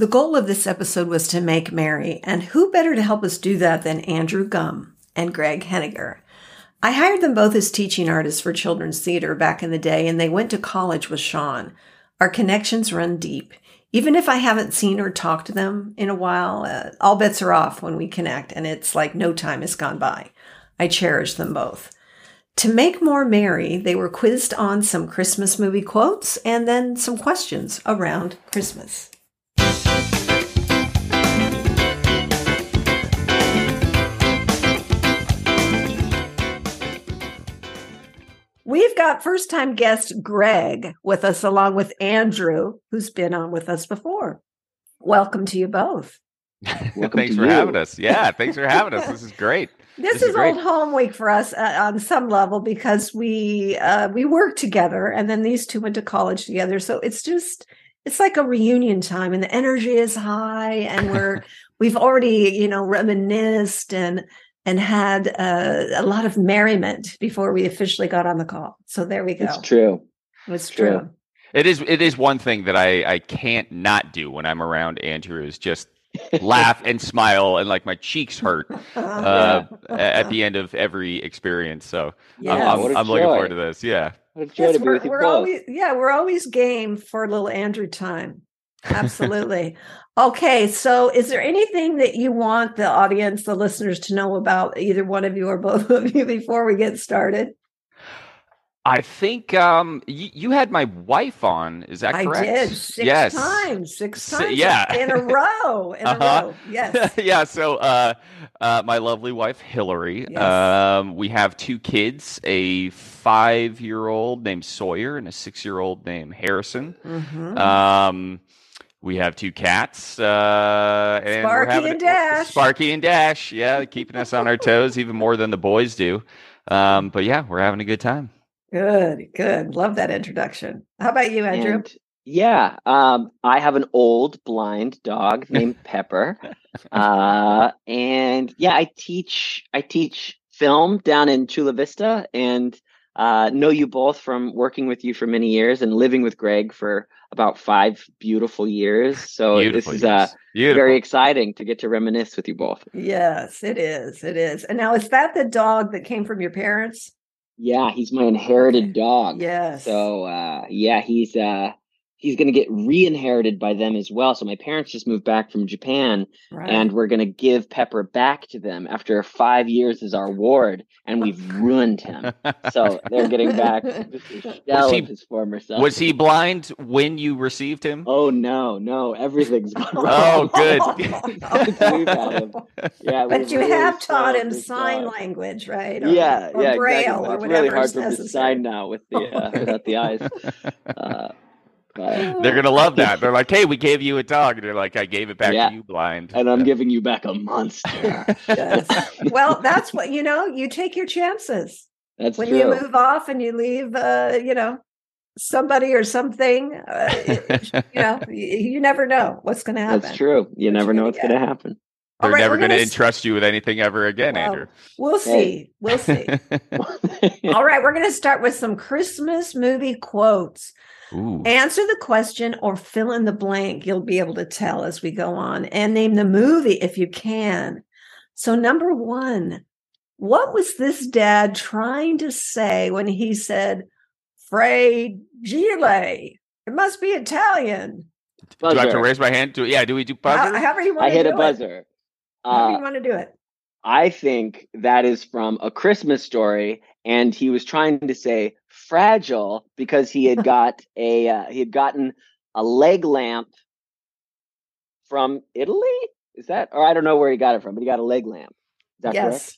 The goal of this episode was to make merry, and who better to help us do that than Andrew Gum and Greg Henniger? I hired them both as teaching artists for children's theater back in the day, and they went to college with Sean. Our connections run deep. Even if I haven't seen or talked to them in a while, uh, all bets are off when we connect, and it's like no time has gone by. I cherish them both. To make more merry, they were quizzed on some Christmas movie quotes and then some questions around Christmas. We've got first time guest Greg with us, along with Andrew, who's been on with us before. Welcome to you both. thanks for you. having us. Yeah, thanks for having us. This is great. This, this is, is old home week for us uh, on some level because we uh, we work together, and then these two went to college together. So it's just it's like a reunion time, and the energy is high, and we're we've already you know reminisced and and had uh, a lot of merriment before we officially got on the call. So there we go. It's true. It's true. true. It is. It is one thing that I I can't not do when I'm around Andrew is just laugh and smile and like my cheeks hurt uh, at the end of every experience. So yeah. I'm, I'm, I'm looking forward to this. Yeah. Yes, we're, we're always yeah we're always game for a little Andrew time. Absolutely. okay. So, is there anything that you want the audience, the listeners to know about either one of you or both of you before we get started? I think um, y- you had my wife on. Is that correct? I did six yes. times, six times, yeah, in a row, in uh-huh. a row. Yes, yeah. So, uh, uh, my lovely wife Hillary. Yes. Um, we have two kids: a five-year-old named Sawyer and a six-year-old named Harrison. Mm-hmm. Um, we have two cats. Uh, and Sparky and Dash. Sparky and Dash. Yeah, keeping us on our toes even more than the boys do. Um, but yeah, we're having a good time. Good, good. Love that introduction. How about you, Andrew? And, yeah, um, I have an old blind dog named Pepper, uh, and yeah, I teach. I teach film down in Chula Vista, and uh, know you both from working with you for many years and living with Greg for about five beautiful years. So beautiful this is uh, very exciting to get to reminisce with you both. Yes, it is. It is. And now, is that the dog that came from your parents? Yeah, he's my inherited dog. Yes. So uh, yeah, he's uh, he's going to get re-inherited by them as well. So my parents just moved back from Japan, right. and we're going to give Pepper back to them after five years as our ward, and we've ruined him. so they're getting back was he, his former self. Was he blind when you received him? Oh no, no, everything's gone wrong. Oh, good. yeah, but you really have taught him sign dog. language, right? Or, yeah, or yeah, braille exactly. or it's whatever. really hard for him to sign now with the uh, without the eyes. Uh, they're gonna love that. They're like, "Hey, we gave you a dog," and they're like, "I gave it back yeah. to you, blind." And I'm yeah. giving you back a monster. yes. Well, that's what you know. You take your chances. That's when true. you move off and you leave. Uh, you know, somebody or something. Uh, you know, you, you, never know what's going to happen. That's true. You never know what's going to happen. They're right, never going to entrust you with anything ever again, well, Andrew. We'll see. We'll see. All right, we're going to start with some Christmas movie quotes. Ooh. Answer the question or fill in the blank. You'll be able to tell as we go on and name the movie if you can. So, number one, what was this dad trying to say when he said, Fragile? It must be Italian. Buzzer. Do I have to raise my hand? Do yeah? Do we do buzzer? How, however you want I hit a buzzer. It. However uh, you want to do it. I think that is from a Christmas story, and he was trying to say fragile because he had got a uh, he had gotten a leg lamp from Italy. Is that or I don't know where he got it from, but he got a leg lamp. Is that yes. Correct?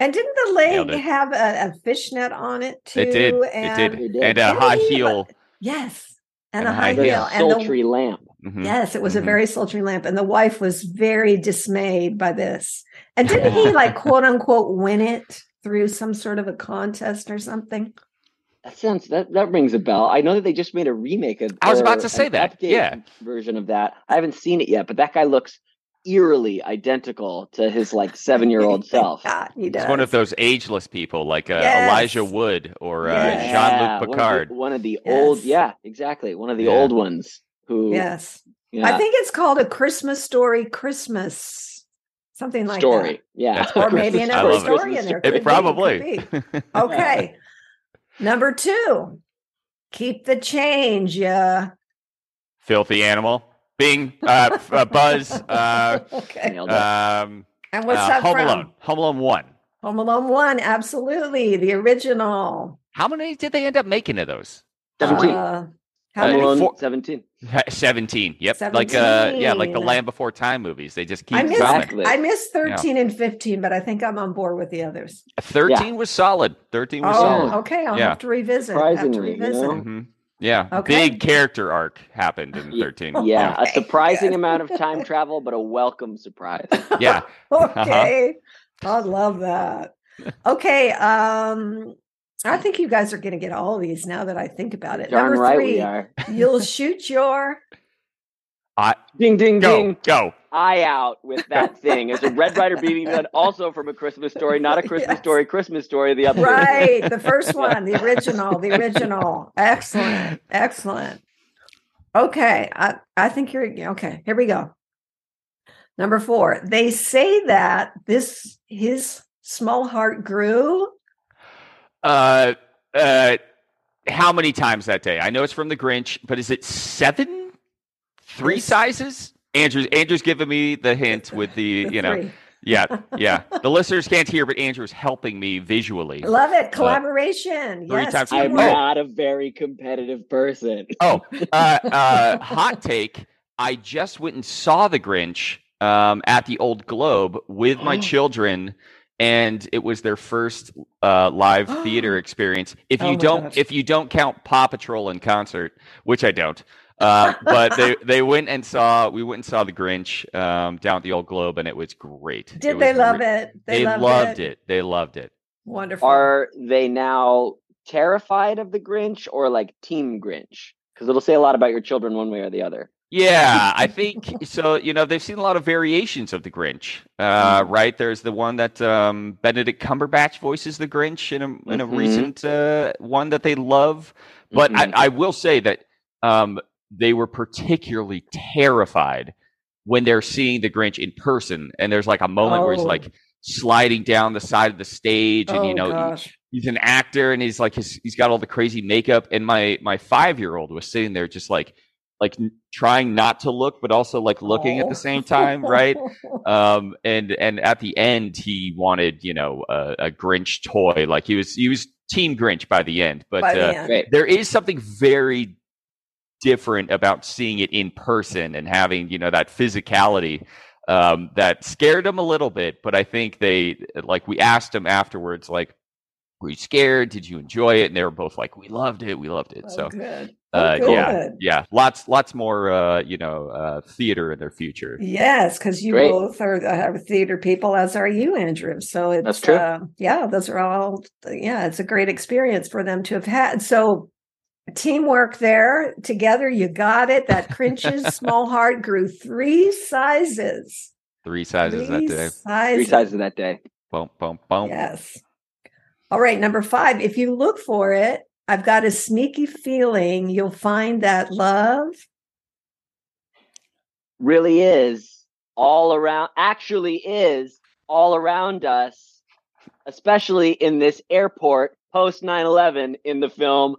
And didn't the leg have a, a, fishnet on it too? It did. And, it did. And a high heel. Yes. And, and a high heel. And a sultry the, lamp. Mhm. Yes, it was a Mhm. very sultry lamp, and the wife was very dismayed by this. And didn't he like quote unquote win it through some sort of a contest or something? That sounds that that rings a bell. I know that they just made a remake of. I was about to say that, yeah. version of that. I haven't seen it yet, but that guy looks eerily identical to his like seven year old self. God, he does. He's one of those ageless people like uh, Yes. Elijah Wood or uh, Yes. Jean Yeah, Luc one of the- Picard. One of the, old, yeah, exactly. One of the Yeah. old ones who, yes, yeah, I think it's called a Christmas story. Christmas, something like story. Yeah, That's or maybe another story in there. It Could probably. could be. Okay, number two, keep the change. Yeah. Filthy animal. Bing. Uh, uh, Buzz. Uh, okay. Um, And what's uh, that Home from? Alone. Home Alone 1. Home Alone One, absolutely the original. How many did they end up making of those? 17. How. Home Alone four- 17. 17. Yep. Like uh yeah, like the Land Before Time movies. They just keep I missed, coming. I missed 13 and 15, but I think I'm on board with the others. 13 was solid. 13 was Oh, solid. okay. I'll Yeah. have to revisit. Have to Surprisingly, you revisit. know? Mhm. Yeah. Okay. Big character arc happened in 13. Yeah, a surprising good. amount of time travel, but a welcome surprise. Yeah. okay. I love that. Okay. Um, I think you guys are going to get all of these now that I think about it. Darn Number right three, we are. you'll shoot your. I Ding, ding, go. ding. Go. Eye out with that thing. It's a Red Ryder BB gun, also from a Christmas story, not a Christmas Yes. story, Christmas story. The update. Right. The first one, the original, the original. Excellent. Excellent. Okay. I, I think you're okay. Here we go. Number four. They say that this his small heart grew. Uh uh how many times that day? I know it's from the Grinch, but is it 7? 3 sizes? Andrew's Andrew's giving me the hint with the, The you know, three. yeah, yeah. The listeners can't hear, but Andrew's helping me visually. Love it. Collaboration. three yes. times- I'm Oh. not a very competitive person. Oh, uh, uh, hot take. I just went and saw The Grinch um, at the Old Globe with my children, and it was their first uh, live theater experience. If Oh you my don't, gosh. if you don't count Paw Patrol in concert, which I don't, uh, but they they went and saw. We went and saw The Grinch um, down at the Old Globe, and it was great. Did was they love re- it? They, loved, it. They loved it. Wonderful. Are they now terrified of the Grinch or like Team Grinch? Because it'll say a lot about your children one way or the other. Yeah, I think so. You know, they've seen a lot of variations of the Grinch, uh, Mm-hmm. right? There's the one that um, Benedict Cumberbatch voices the Grinch in a in a Mhm. recent uh, one that they love. But Mhm. I, I will say that um, they were particularly terrified when they're seeing the Grinch in person, and there's like a moment where he's Oh. like sliding down the side of the stage, and oh, you know, he- he's an actor and he's like his, he's got all the crazy makeup and my my five year old was sitting there just like like n- trying not to look but also like looking at Oh. the same time right um and and at the end he wanted you know a, a grinch toy like he was he was team grinch by the end but the uh, end. There is something very different about seeing it in person and having you know that physicality um, that scared him a little bit but i think they like we asked him afterwards like were you scared did you enjoy it and they were both like we loved it we loved it Oh, so good. uh, Oh, yeah good. yeah lots lots more uh, you know uh, theater in their future Yes, because you Great. both are, are theater people, as are you, Andrew. So it's That's true. Uh, yeah, those are all. Yeah, it's a great experience for them to have had. So teamwork there together. You got it. That Grinch's small heart grew three sizes. three sizes Three that day sizes. Three sizes that day. boom boom boom Yes. All right, number five. If you look for it, I've got a sneaky feeling you'll find that love. Really is all around, actually is all around us, especially in this airport post 9 11 in the film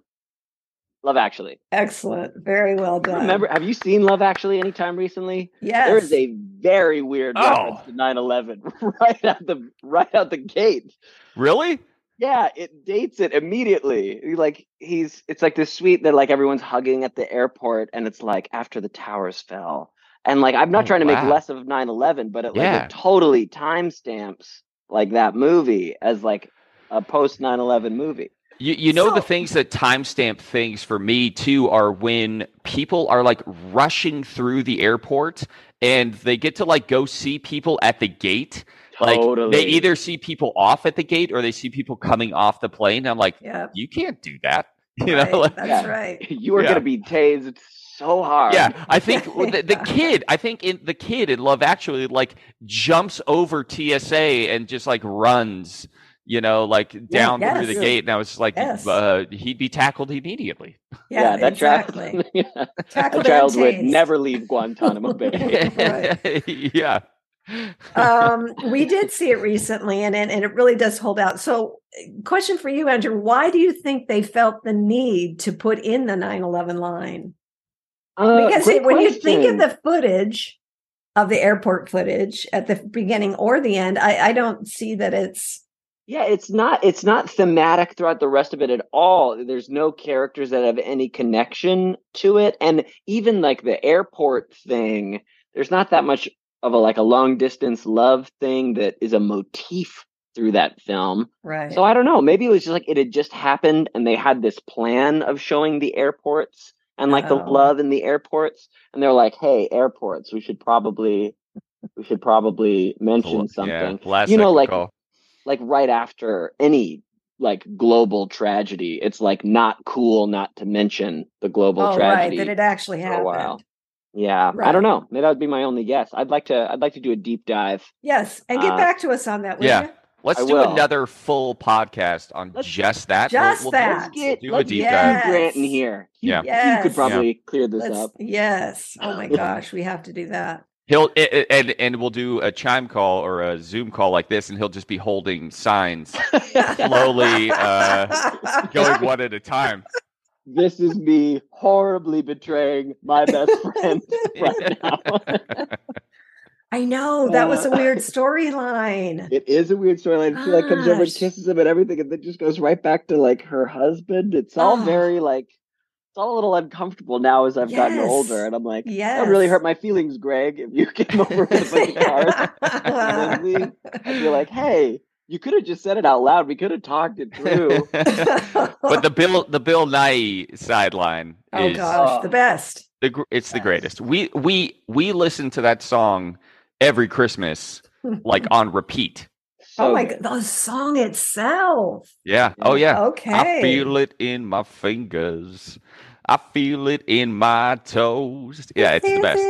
Love Actually. Excellent. Very well done. Remember, have you seen Love Actually anytime recently? yes. There is a very weird Oh. reference to 9 11 right out the right out the gate. really Yeah, it dates it immediately. Like he's it's like this suite that like everyone's hugging at the airport and it's like after the towers fell. And like I'm not Oh, trying to make less of 9/11, but it like Yeah. it totally timestamps like that movie as like a post 9/11 movie. You, you know So- the things that timestamp things for me too are when people are like rushing through the airport and they get to like go see people at the gate. Like Totally. they either see people off at the gate or they see people coming off the plane. I'm like, Yeah. you can't do that. You right, know, like, that's Yeah. right. You are Yeah. gonna be tased so hard. yeah. I think the, the kid, I think in the kid in Love Actually, like jumps over TSA and just like runs. You know, like down through the gate, and I was like, Yes. uh, he'd be tackled immediately. Yeah, that exactly. child. yeah. That child would never leave Guantanamo Bay. Right. yeah. Um, we did see it recently, and, and and it really does hold out. So, question for you, Andrew: Why do you think they felt the need to put in the 9/11 line? Uh, Because it- when you think of the footage of the airport footage at the beginning or the end, I, I don't see that it's Yeah, it's not it's not thematic throughout the rest of it at all. There's no characters that have any connection to it and even like the airport thing, there's not that much of a like a long distance love thing that is a motif through that film. right. So I don't know, maybe it was just like it had just happened and they had this plan of showing the airports and like the Oh. love in the airports and they're like, "Hey, airports, we should probably we should probably mention something." Yeah, You know, like- call. like right after any like global tragedy it's like not cool not to mention the global oh, right, tragedy that it actually happened. While. yeah i don't know maybe that would be my only guess i'd like to i'd like to do a deep dive Yes, and get Uh, back to us on that. Yeah. you? Let's I do will. another full podcast on Let's- just that. just do- that. let's get do a let's deep get dive. Grant in here Hugh- Yeah. you could probably clear this Let's, up yes. Oh my gosh, we have to do that. He'll i- i- and and we'll do a chime call or a Zoom call like this, and he'll just be holding signs, slowly uh, going one at a time. This is me horribly betraying my best friend right now I know that was a weird storyline. It is a weird storyline. She like comes over and Gosh. kisses him and everything, and then just goes right back to like her husband. It's all Oh. very like it's all a little uncomfortable now as I've gotten Yes. older, and I'm like, Yes, that would really hurt my feelings, Greg. If you came over with a bunch of cards, and then we, I'd be like, hey, you could have just said it out loud. We could have talked it through. but the Bill the Bill Nighy sideline oh is gosh, the best. the gr- it's the greatest. We we we listen to that song every Christmas like on repeat. Oh so oh my good. god, the song itself. Yeah. Oh yeah. Okay. I feel it in my fingers. I feel it in my toes. Yeah, it's the best.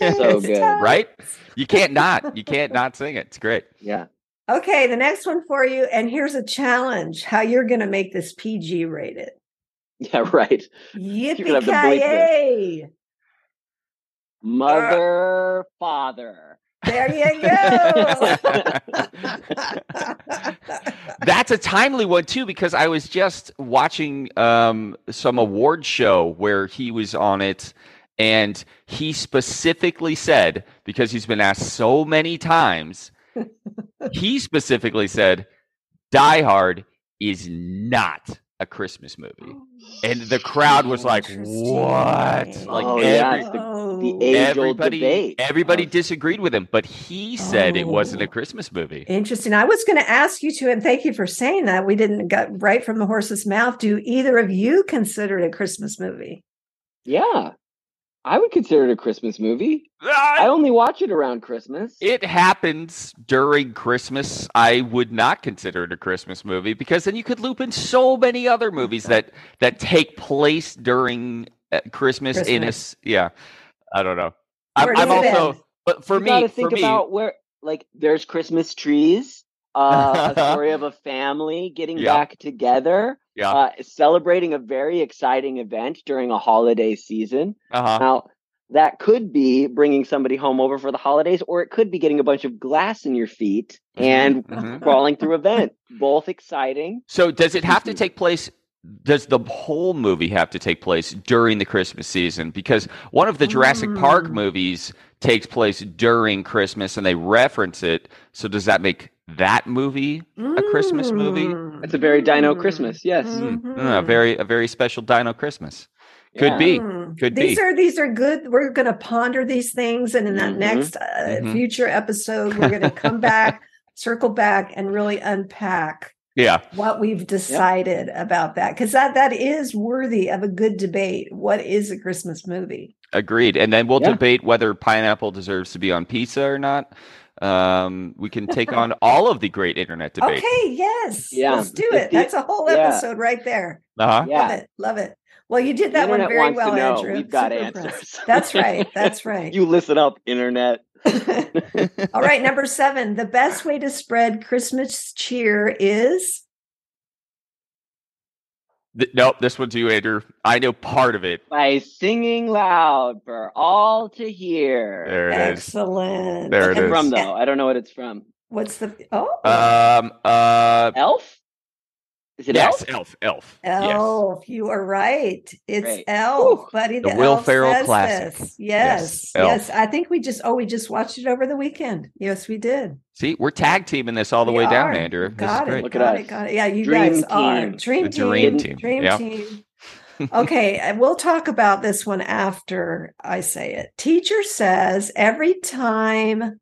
Yeah, so good. Right? You can't not. You can't not sing it. It's great. Yeah. Okay, the next one for you, and here's a challenge: how you're going to make this PG rated. Yeah, right. Yippee gonna have to bleep this. ki Mother, father. There you go. That's a timely one too because I was just watching um, some award show where he was on it, and he specifically said because he's been asked so many times, he specifically said, "Die Hard is not a Christmas movie," oh, and the crowd was like, "What?" Like Oh, every, yeah, the- the oh. age-old everybody, debate everybody oh. disagreed with him, but he said it wasn't a Oh. Christmas movie. Interesting. I was going to ask you to, and thank you for saying that. We didn't get right from the horse's mouth. Do either of you consider it a Christmas movie? Yeah. I would consider it a Christmas movie. Ah! I only watch it around Christmas. It happens during Christmas. I would not consider it a Christmas movie because then you could loop in so many other movies that that take place during uh, Christmas, in a yeah. I don't know. I'm, I'm also, but for you me, gotta for think me, about where like there's Christmas trees, uh, a story of a family getting Yeah. back together, yeah, uh, celebrating a very exciting event during a holiday season. uh-huh. Now, that could be bringing somebody home over for the holidays, or it could be getting a bunch of glass in your feet and mhm. crawling through a vent. Both exciting. So does it have to take place? Does the whole movie have to take place during the Christmas season? Because one of the Jurassic Park Mm. movies takes place during Christmas and they reference it. So does that make that movie a Christmas movie? It's a very Dino Mm. Christmas. Yes. Mm, Mhm. mm, a very a very special Dino Christmas. Could Yeah. be. Could these be. are these are good. We're going to ponder these things, and in that Mhm. next uh, Mhm. future episode, we're going to come back, circle back, and really unpack Yeah. what we've decided about that because that that is worthy of a good debate. What is a Christmas movie? Agreed. And then we'll Yeah. debate whether pineapple deserves to be on pizza or not. Um, we can take on all of the great internet debates. Okay, yes, Yeah. let's do it. That's a whole yeah. episode right there. Uh-huh. Love it, love it. Well, you did that one very well. Andrew. We've got Super answers. impressed. That's right. That's right. You listen up, internet. All right, number seven. The best way to spread Christmas cheer is Th- nope, this one's you, Andrew. I know part of it. By singing loud for all to hear. There it is. excellent. There it What's it is. from though? I don't know what it's from. What's the oh Um, uh, Elf? Is it yes, Elf? Elf, Elf. Elf? You are right. It's Great. Elf, Whew. buddy. The The, Will Elf Ferrell classic. this. Yes, Yes, yes. I think we just oh we just watched it over the weekend. Yes, we did. See, we're tag teaming this all the We way down, are. Andrew. This is Got it. great. Look at got us. it. Got it. Yeah, you Dream guys are dream The team. dream team. Dream Yeah. team. okay, and we'll talk about this one after I say it. Teacher says every time.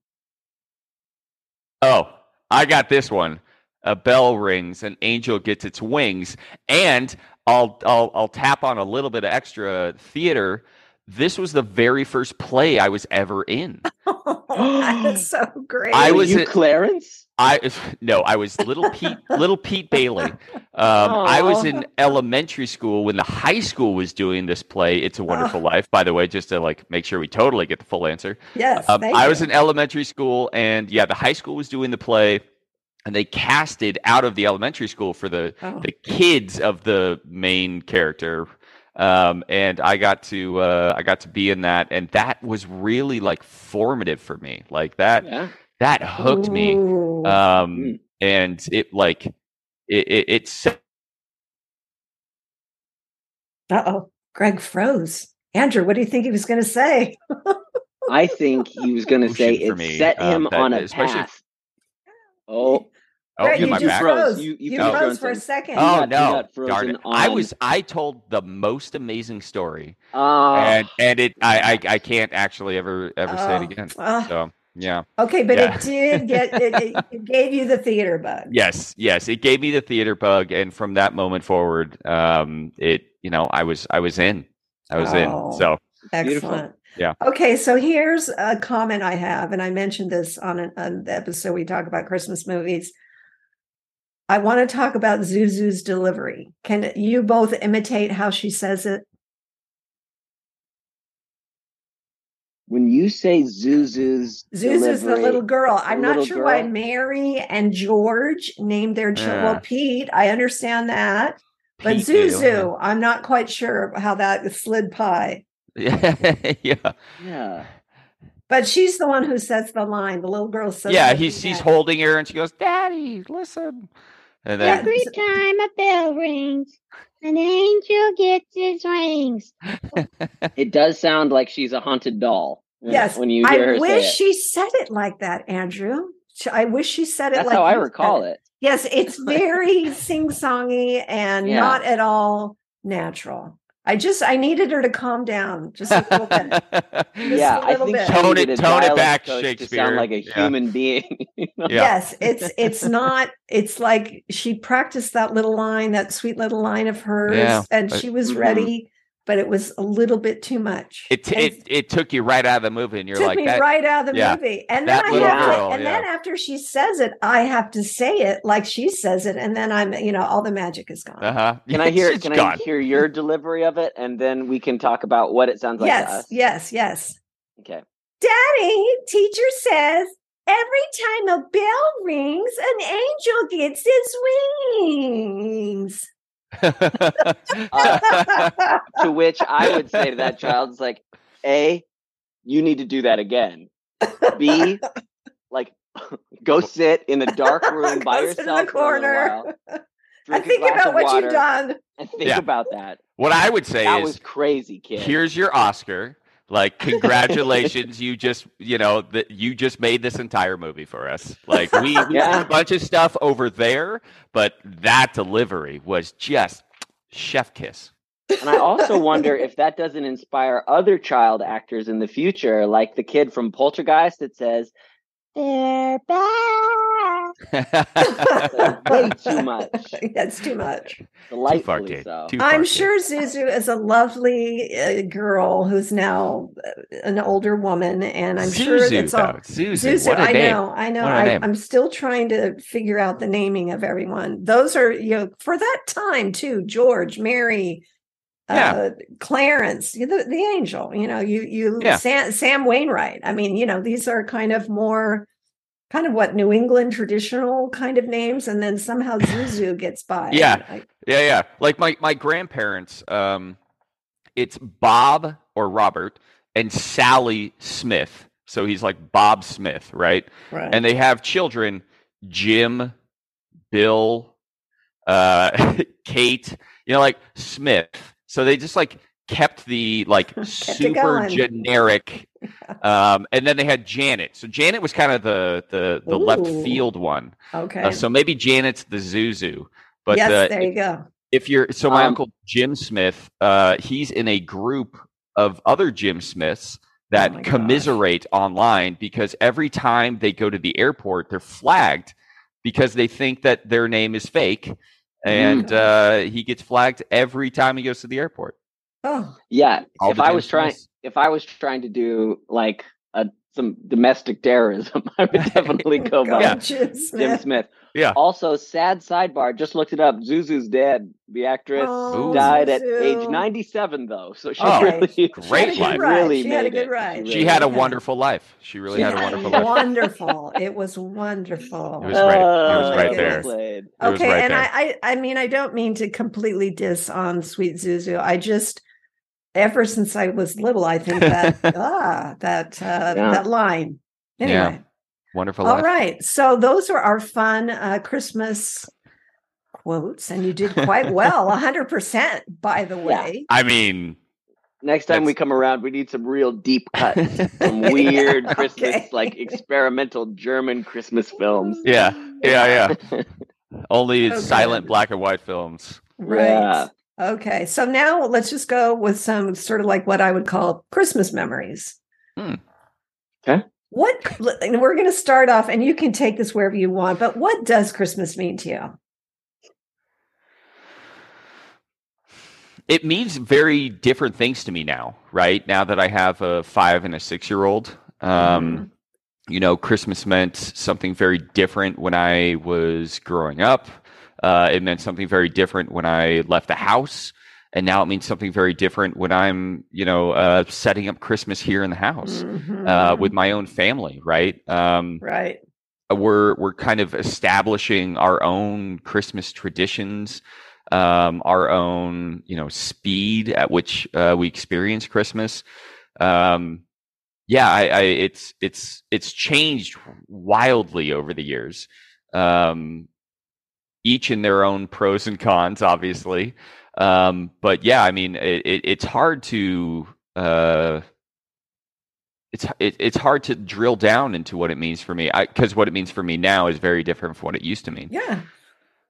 Oh, I got this one. A bell rings, an angel gets its wings, and I'll I'll I'll tap on a little bit of extra theater. This was the very first play I was ever in. That's so great. I Were was you at- Clarence? I no, I was little Pete, little Pete Bailey. Um, I was in elementary school when the high school was doing this play. It's a Wonderful Life, by the way, just to like make sure we totally get the full answer. yes. Um, thank I you. was in elementary school, and yeah, the high school was doing the play, and they casted out of the elementary school for the Oh. the kids of the main character. Um, and I got to uh, I got to be in that, and that was really like formative for me. Like that Yeah. that hooked me um Mm. and it like it, it it's Uh oh, Greg froze. Andrew, what do you think he was going to say? I think he was going to say it me, set um, him that- on a especially- path. Oh, oh Greg, you you my just back froze. froze. You- you You, got froze for a second. oh got- no darn frozen it i was i told the most amazing story uh, and and it I, I i can't actually ever ever say it again ah. so yeah okay, but Yeah. it did get it, it, it gave you the theater bug. yes yes it gave me the theater bug and from that moment forward um it you know i was i was in i was Oh. in so Beautiful. Excellent. Yeah. Okay, so here's a comment I have, and I mentioned this on, an, on the episode we talk about Christmas movies. I want to talk about Zuzu's delivery. Can you both imitate how she says it? when you say Zuzu's Zuzu's the little girl. I'm not little sure why? Mary and George named their children. Well, ah. Pete, I understand that, but Pete Dale, Zuzu, I'm not quite sure how that slid pie. yeah yeah Yeah. But she's the one who says the line. The little girl says, yeah what he's she's holding her and she goes daddy listen and then Every time a bell rings, an angel gets his wings. It does sound like she's a haunted doll. when- Yes, When you hear I her wish say she said it like that, Andrew. I wish she said it That's like how I you said recall it. Yes, it's very sing-songy and Yeah. not at all natural. I just I needed her to calm down just a little bit. Yeah, a I little think bit. she Tone it- tone it back, coach To Shakespeare. sound like a Yeah. human being. you know? Yeah. Yes, it's it's not. It's like she practiced that little line, that sweet little line of hers, Yeah, and but- she was Mhm. ready, but it was a little bit too much. It, And it it took you right out of the movie, and you're took like me that. right out of the yeah, movie. And then I have girl, to, and yeah. then after she says it, I have to say it like she says it, and then I'm, you know, all the magic is gone. Uh huh. Can I hear? It's Can gone. I hear your delivery of it, and then we can talk about what it sounds like to yes, us? yes, yes. Okay. Daddy, teacher says every time a bell rings, an angel gets his wings. To which I would say to that child, "It's like, a, you need to do that again. B, like, go sit in the dark room by Go sit in the yourself for a little corner. while, and drink a think glass about of what water, you've done. and think Yeah. about that. what I would say That is, was crazy, kid. here's your Oscar. Like, congratulations, you just you know that you just made this entire movie for us. Like, we, we Yeah. did a bunch of stuff over there, but that delivery was just chef kiss. And I also wonder if that doesn't inspire other child actors in the future, like the kid from Poltergeist that says, They're back. Way too much. That's too much. Delightfully kid. so. Too far, I'm kid. sure Zuzu is a lovely uh, girl who's now uh, an older woman, and I'm sure Zuzu, that's all. though. Zuzu, Zuzu, what a I name. know, I know. What a I, name. I'm still trying to figure out the naming of everyone. Those are, you know, for that time too. George, Mary, Yeah. uh, Clarence, the, the angel. You know, you you Yeah. Sam, Sam Wainwright. I mean, you know, these are kind of more. Kind of what New England traditional kind of names, and then somehow Zuzu gets by. Yeah. I- Yeah, yeah. Like my my grandparents, um, it's Bob or Robert and Sally Smith. So he's like Bob Smith, right? right. And they have children, Jim, Bill, uh, Kate. You know, like Smith. So they just like kept the like it super generic. Um, and then they had Janet. So Janet was kind of the the the left field one. okay. Uh, so maybe Janet's the Zuzu. But yes, uh, there you go. if you're so my Um, uncle Jim Smith, uh, he's in a group of other Jim Smiths that Oh my gosh. commiserate online because every time they go to the airport, they're flagged because they think that their name is fake, and Mm. uh, he gets flagged every time he goes to the airport. Oh, Yeah, All if I was trying, if I was trying to do like a some domestic terrorism, I would definitely go by Yeah. Jim Jim Smith. Smith. Yeah. Also, sad sidebar. Just looked it up. Zuzu's dead. The actress Oh, died at age 97, though. So she Oh, really, She great had a good life. ride. really She had a good ride. She had a wonderful life. She really She had a wonderful life. wonderful. It was wonderful. It was right- it was Oh, right well there. It was okay, right and there. I, I, I mean, I don't mean to completely diss on Sweet Zuzu. I just, ever since I was little, I think that ah, that uh, Yeah. that line. Anyway, Yeah. Wonderful all life. right. So those are our fun uh, Christmas quotes, and you did quite well, hundred percent. By the Yeah. way, I mean, Next time we come around, we need some real deep cuts, some weird Christmas, Okay. like experimental German Christmas films. yeah, yeah, yeah. Only Okay. silent black and white films. right? Yeah. Okay, so now let's just go with some sort of like what I would call Christmas memories. Hmm. Okay. What and we're going to start off, and you can take this wherever you want. But what does Christmas mean to you? It means very different things to me now, right? Now that I have a five and a six year old. Um, You know, Christmas meant something very different when I was growing up. Uh, it meant something very different when I left the house. And now it means something very different when I'm, you know, uh, setting up Christmas here in the house Mhm. uh, with my own family, right? Um, right, we're we're kind of establishing our own Christmas traditions, um, our own you know speed at which uh, we experience Christmas. Um, yeah, I, I it's it's it's changed wildly over the years. Um, each in their own pros and cons, obviously. Um, but yeah, I mean, it, it, it's hard to uh, it's it, it's hard to drill down into what it means for me because what it means for me now is very different from what it used to mean. yeah.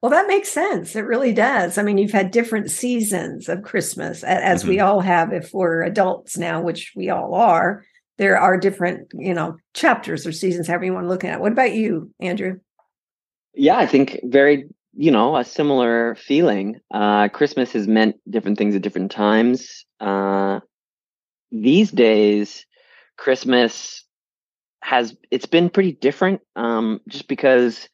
Well, that makes sense. It really does. I mean, you've had different seasons of Christmas, a- as we all have. If we're adults now, which we all are, there are different, you know, chapters or seasons. However you want to look at it. What about you, Andrew? Yeah, I think very, you know, a similar feeling. Uh, Christmas has meant different things at different times. Uh, these days, Christmas has it's been pretty different. Um, just because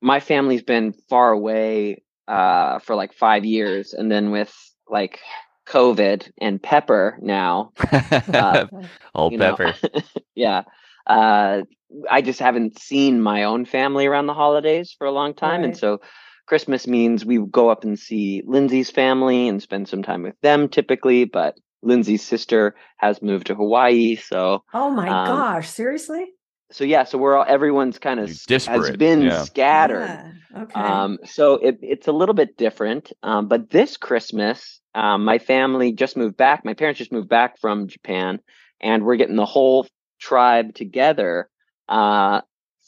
my family's been far away uh, for like five years, and then with like COVID and Pepper now, Uh, Old you know, Pepper. yeah. Uh, I just haven't seen my own family around the holidays for a long time. And so Christmas means we go up and see Lindsay's family and spend some time with them typically. But Lindsay's sister has moved to Hawaii. So, Oh my Um, gosh! Seriously? so yeah, so we're all, everyone's kind of You're has been yeah. scattered. Yeah, Okay. Um, so it, it's a little bit different. Um, but this Christmas, um, my family just moved back. My parents just moved back from Japan, and we're getting the whole tribe together uh,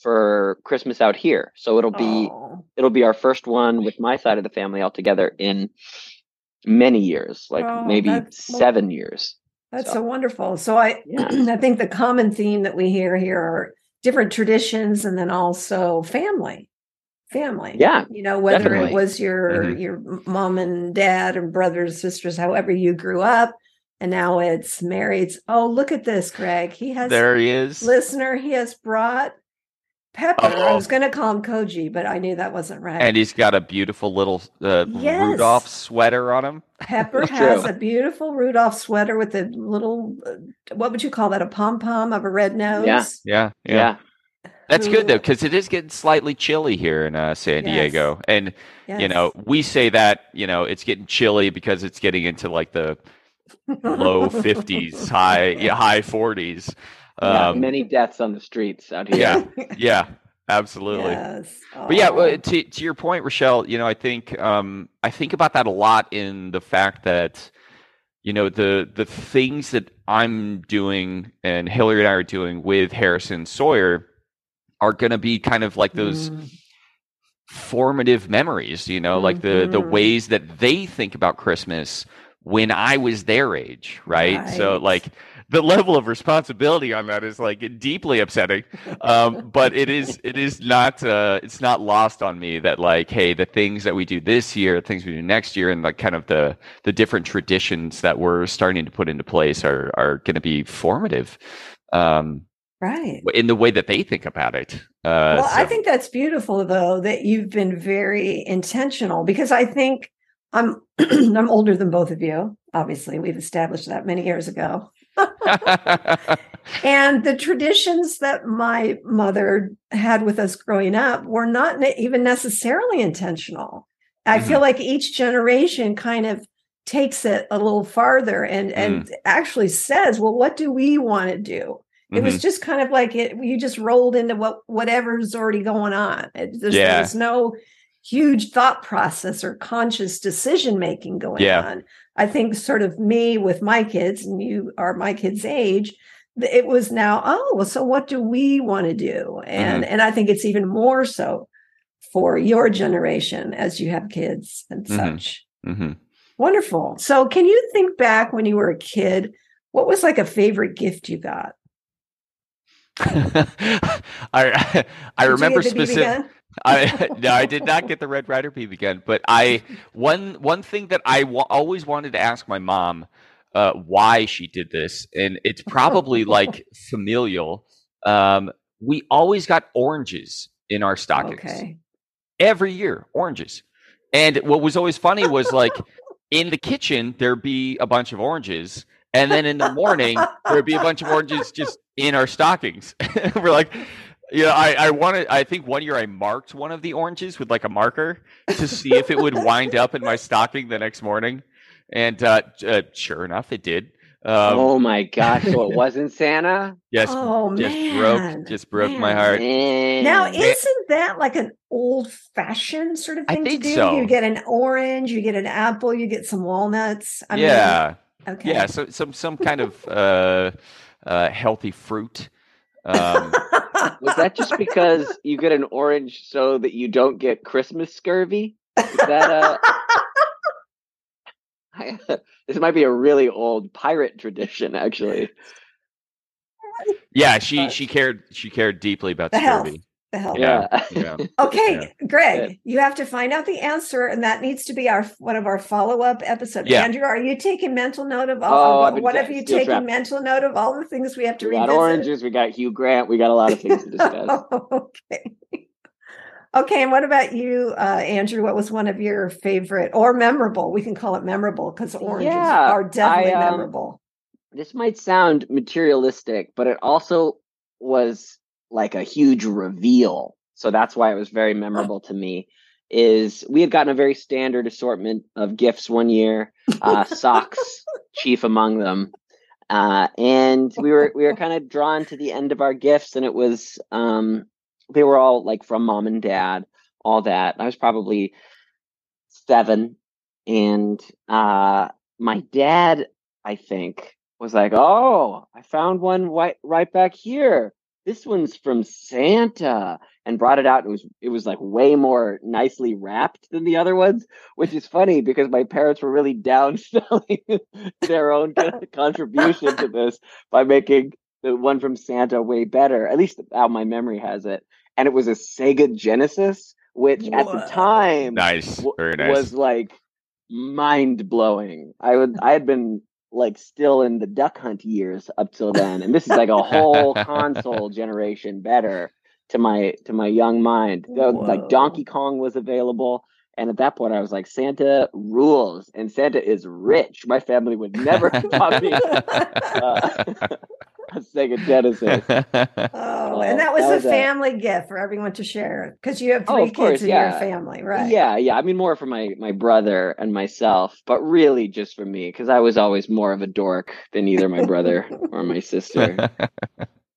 for Christmas out here. So it'll be Oh. it'll be our first one with my side of the family all together in many years, like Oh, maybe seven years. That's So- so wonderful. So I Yeah. I think the common theme that we hear here are different traditions and then also family. Family. Yeah, You know, whether definitely. it was your Mhm. your mom and dad and brothers, sisters, however you grew up, and now it's married. Oh, look at this, Greg. He has There he is. listener, he has brought Pepper. I Oh. was gonna call him Koji, but I knew that wasn't right. And he's got a beautiful little uh, Yes. Rudolph sweater on him. Pepper has true. a beautiful Rudolph sweater with a little, uh, what would you call that? A pom pom of a red nose. Yeah. Yeah, yeah, That's good though, because it is getting slightly chilly here in uh, San Yes. Diego, and you know we say that you know it's getting chilly because it's getting into like the low fifties, high yeah, high forties. Yeah, Um, Many deaths on the streets out here. yeah, yeah, absolutely. Yes. But yeah, well, to to your point, Rochelle, you know, I think um, I think about that a lot in the fact that you know the the things that I'm doing and Hillary and I are doing with Harrison Sawyer are going to be kind of like those Mm. formative memories. You know, like the the Mhm. ways that they think about Christmas when I was their age, right? So like the level of responsibility on that is like deeply upsetting um, but it is it is not uh, it's not lost on me that like hey the things that we do this year the things we do next year and like kind of the the different traditions that we're starting to put into place are are going to be formative um, right. in the way that they think about it uh, well, I think that's beautiful though that you've been very intentional because I think I'm I'm older than both of you. Obviously, we've established that many years ago. And the traditions that my mother had with us growing up were not even necessarily intentional. I Mm-hmm. feel like each generation kind of takes it a little farther and and Mm. actually says, "Well, what do we want to do?" It was Mhm. just kind of like it. You just rolled into what whatever's already going on. It, there's, Yeah. there's no huge thought process or conscious decision making going Yeah. on. I think sort of me with my kids, and you are my kids' age. It was now, oh, well, so what do we want to do? And and I think it's even more so for your generation as you have kids and Mhm. such. Mhm. Wonderful. So, can you think back when you were a kid? What was like a favorite gift you got? I I remember specific. I no, I did not get the Red Ryder BB gun, but I one one thing that I always wanted to ask my mom uh, why she did this, and it's probably like familial. Um, we always got oranges in our stockings Okay. every year, oranges. And what was always funny was like in the kitchen there'd be a bunch of oranges, and then in the morning there'd be a bunch of oranges just in our stockings. We're like, you know, I, I wanted, I think one year I marked one of the oranges with like a marker to see if it would wind up in my stocking the next morning. And uh, uh, sure enough, it did. Um, oh my gosh! So it wasn't Santa. yes, oh just man. broke, just broke my Man. heart. Now, isn't that like an old fashioned sort of I thing think to do? so. You get an orange, you get an apple, you get some walnuts. I mean, yeah, okay. yeah. So some some kind of uh, uh, healthy fruit. Um, was that just because you get an orange so that you don't get Christmas scurvy? Is that uh this might be a really old pirate tradition, actually. yeah, she she cared she cared deeply about the health. Scurvy. the hell? Yeah, Yeah. yeah. Okay, Greg, Yeah. you have to find out the answer, and that needs to be our one of our follow up episodes. Yeah. Andrew, are you taking mental note of Oh, all? I've been what have you steel taken trapped. mental note of all the things we have to we got oranges, we got Hugh Grant, we got a lot of things to discuss. okay. Okay, and what about you, uh, Andrew? What was one of your favorite or memorable? We can call it memorable because oranges Yeah, are definitely I, um, memorable. this might sound materialistic, but it also was like a huge reveal. So that's why it was very memorable to me. Is we had gotten a very standard assortment of gifts one year, uh, socks chief among them, uh, and we were we were kind of drawn to the end of our gifts, and it was um, they were all like from mom and dad, all that. I was probably seven, and uh, my dad, I think, was like, "Oh, I found one right right back here. This one's from Santa," and brought it out. And it was it was like way more nicely wrapped than the other ones, which is funny because my parents were really downselling their own contribution to this by making the one from Santa way better, at least how my memory has it. And it was a Sega Genesis, which at the time Nice. Very nice. was like mind blowing. I would I had been like still in the Duck Hunt years up till then, and this is like a whole console generation better to my to my young mind. Though, Whoa. Like Donkey Kong was available. And at that point, I was like, Santa rules, and Santa is rich. My family would never have me uh, Sega Genesis. Oh, and that was That a was a- family gift for everyone to share because you have Oh, three of kids course, in yeah. your family, right? Yeah, yeah. I mean, more for my my brother and myself, but really just for me because I was always more of a dork than either my brother or my sister.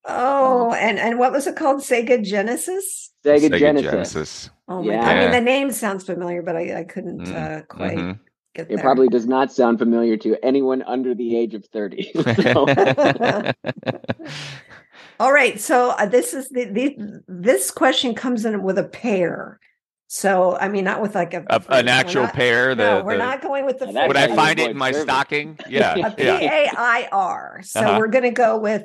Oh, and and what was it called? Sega Genesis. Sega, Sega Genesis. Genesis. Oh my! Yeah. I mean, the name sounds familiar, but I, I couldn't Mm, uh, quite Mhm. Get It there. probably does not sound familiar to anyone under the age of thirty. All right, so uh, this is the, the this question comes in with a pair. So I mean, not with like a, A- an actual not- pair. The, no, we're the- not going with the. Now that Would. I find it in my service. stocking? Yeah. a P yeah. A I R. So Uh-huh. we're going to go with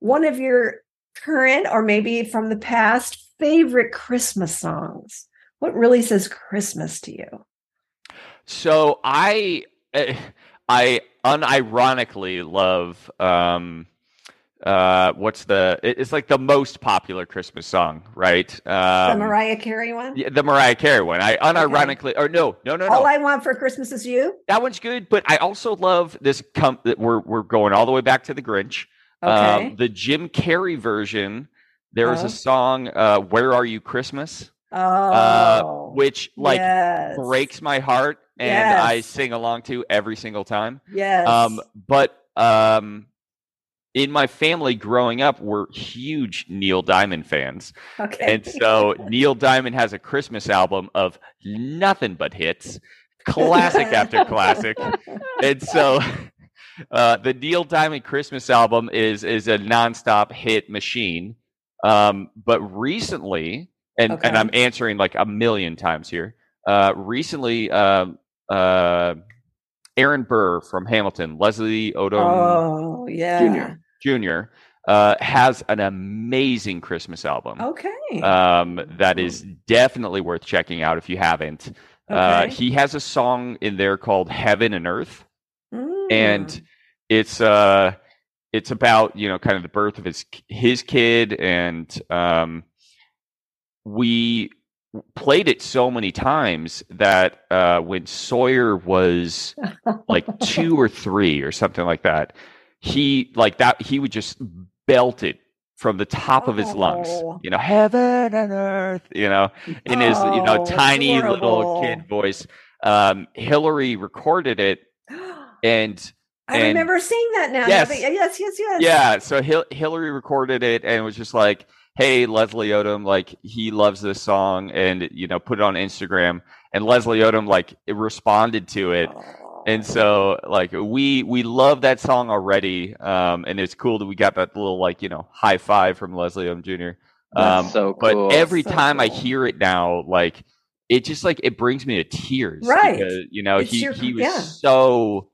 one of your current or maybe from the past favorite Christmas songs. What really says Christmas to you? So I eh, I unironically love um uh what's the it's like the most popular Christmas song, right? The Um Mariah Carey one. yeah, the Mariah Carey one. I unironically or no, no, no, All no. I want for Christmas is you. that one's good, but I also love this com- that we're we're going all the way back to the Grinch. Okay. Um the Jim Carrey version, there was Oh. a song uh Where Are You Christmas? Oh, uh, which like yes. breaks my heart and I sing along to every single time. Yes. Um, but um, in my family growing up, we're huge Neil Diamond fans, okay. and so Neil Diamond has a Christmas album of nothing but hits, classic after classic, and so. Uh, the Neil Diamond Christmas album is is a nonstop hit machine. Um, but recently, and Okay. and I'm answering like a million times here. Uh, recently, um, uh, Aaron Burr from Hamilton, Leslie Odom oh, yeah. Junior. Jr. Uh, has an amazing Christmas album. Okay. Um, that is definitely worth checking out if you haven't. Uh, Okay. he has a song in there called "Heaven and Earth," Mm. and it's uh, it's about you know kind of the birth of his his kid, and um, we played it so many times that uh, when Sawyer was like two or three or something like that, he like that he would just belt it from the top of his lungs. Oh. You know, heaven and earth. You know, in his you know Oh, tiny little kid voice. Um, Hillary recorded it, and I and- remember seeing that now. Yes. Yeah, yes, yes, yes. yeah, so Hil- Hillary recorded it and was just like, "Hey, Leslie Odom, like he loves this song," and you know, put it on Instagram. And Leslie Odom like responded to it, and so like we we love that song already. Um, and it's cool that we got that little like you know high five from Leslie Odom Jr. Um, so but every So time I hear it now, like it just like it brings me to tears. Right. Because, you know, It's he your- he was yeah. so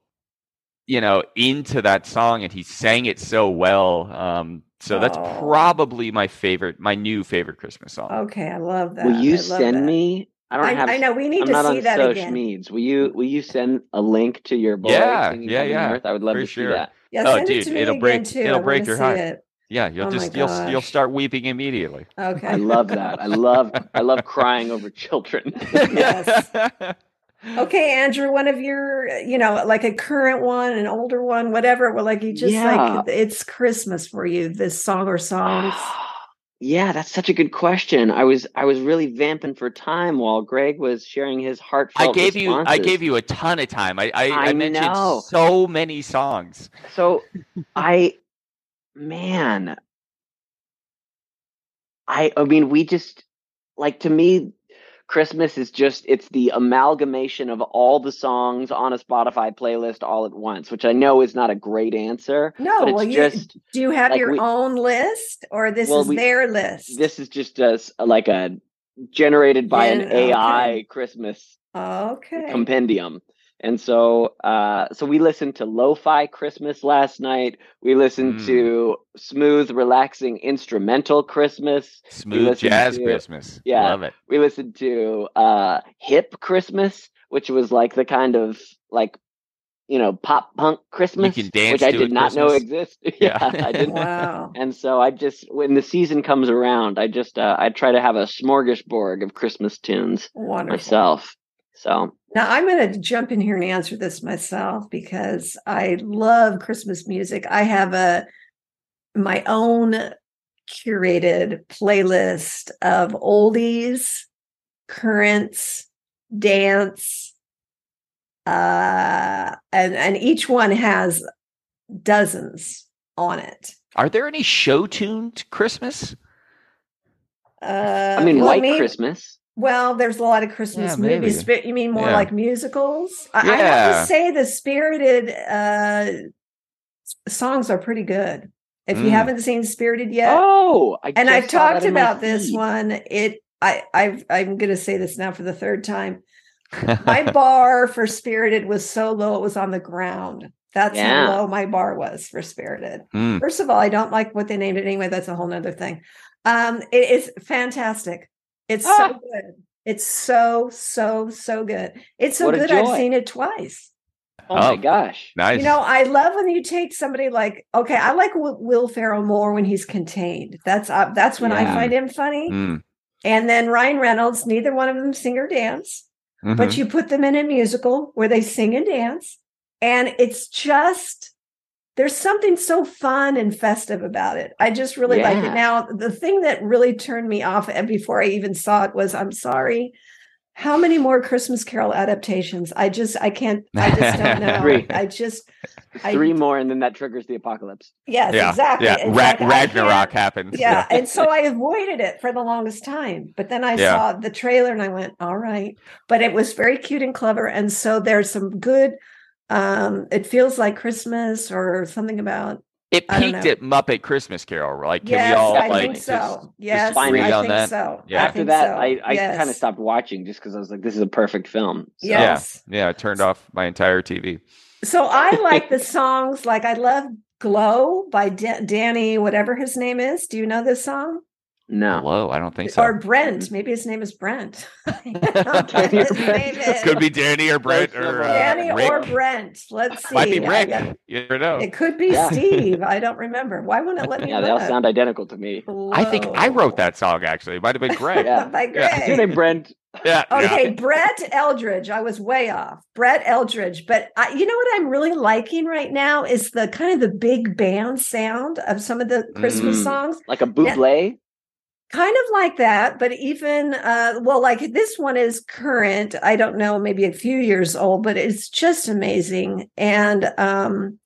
you know into that song and he sang it so well. Um, so that's Oh. probably my favorite, my new favorite Christmas song. Okay, I love that. Will you love send that. me? I don't I, have. I know we need I'm to not see on that social again. medias. Will you? Will you send a link to your boy? Yeah, yeah, yeah, Earth? I would love for to sure. see that. Yeah, Oh, send it dude, to me it'll again break- too. it'll I break your heart. it. Yeah, you'll Oh just you'll you'll start weeping immediately. Okay. I love that. I love. I love crying over children. Yes. Okay, Andrew, one of your, you know, like a current one, an older one, whatever. Well, like you just Yeah. like it's Christmas for you, this song or songs. yeah, that's such a good question. I was I was really vamping for time while Greg was sharing his I heartfelt. gave you I gave you a ton of time. I I, I, I mentioned know. so many songs. So I man I I mean we just like to me Christmas is just it's the amalgamation of all the songs on a Spotify playlist all at once, which I know is not a great answer. No, but it's well, you just do you have like your we- own list or this Well, is we- their list? this is just a like a generated by an AI okay. Christmas okay. compendium. And so, uh, so we listened to lo-fi Christmas last night. We listened Mm. to smooth, relaxing instrumental Christmas. Smooth listened jazz to- Christmas. Yeah. Love it. We listened to uh, hip Christmas, which was like the kind of like, you know, pop punk Christmas, can dance which I did at not know Christmas. existed. Yeah. yeah, I didn't. Wow. And so I just, when the season comes around, I just, uh, I try to have a smorgasbord of Christmas tunes Wonderful. myself. So Now I'm going to jump in here and answer this myself because I love Christmas music. I have a my own curated playlist of oldies, currents, dance, uh, and and each one has dozens on it. Are there any show tuned Christmas? Uh, I mean, well, White maybe- Christmas. Well, there's a lot of Christmas Yeah, movies. But you mean more Yeah. like musicals? I, I have to say the spirited uh, songs are pretty good. If you Mm. haven't seen Spirited yet, Oh, I and I've talked about this one, it I I've, I'm going to say this now for the third time. My bar for Spirited was so low it was on the ground. That's Yeah. how low my bar was for Spirited. Mm. First of all, I don't like what they named it anyway. That's a whole nother thing. Um, it is fantastic. It's Ah. so good. It's so, so, so good. It's so What a good. I've seen it twice. Oh, my Oh. gosh. Nice. You know, I love when you take somebody like, okay, I like Will, Will Ferrell more when he's contained. That's uh, that's when I find him funny. Mm. And then Ryan Reynolds, neither one of them sing or dance, Mhm. but you put them in a musical where they sing and dance, and it's just there's something so fun and festive about it. I just really like it. Now, the thing that really turned me off and before I even saw it was I'm sorry. How many more Christmas Carol adaptations? I just I can't I just don't know. Three. I just I- Three more, and then that triggers the apocalypse. yes, yeah, exactly. yeah. It's Ra- like, Ragnarok can't- happens. yeah. and so I avoided it for the longest time. But then I Yeah. saw the trailer and I went, all right. But it was very cute and clever. And so there's some good um it feels like Christmas or something about It I peaked at Muppet Christmas Carol. Like, can yes, we all I like think just- so. Yes, agree I on think that? so. Yeah. I After think that, so. I, I Yes. kind of stopped watching just because I was like, this is a perfect film. So, Yes. Yeah, I turned off my entire TV. So I like the songs. Like I love "Glow" by Da- Danny, whatever his name is. Do you know this song? No. Hello, I don't think so. Or Brent? Maybe his name is Brent. I don't know what Danny or Brent. name is. Could be Danny or Brent or uh, Danny Rick. or Brent. Let's see. Might be I Rick. got- You never know. It could be Yeah. Steve. I don't remember. Why wouldn't it let me? Know? Yeah, they all sound identical to me. I think I wrote that song actually. It might have been Greg. Yeah. By Yeah. What's your name, Brent? yeah. yeah. Okay, Brett Eldredge. I was way off. Brett Eldredge. But I, you know what I'm really liking right now is the kind of the big band sound of some of the Christmas Mm. songs. Like a bootleg? Kind of like that, but even uh well, like this one is current. I don't know, maybe a few years old, but it's just amazing. And um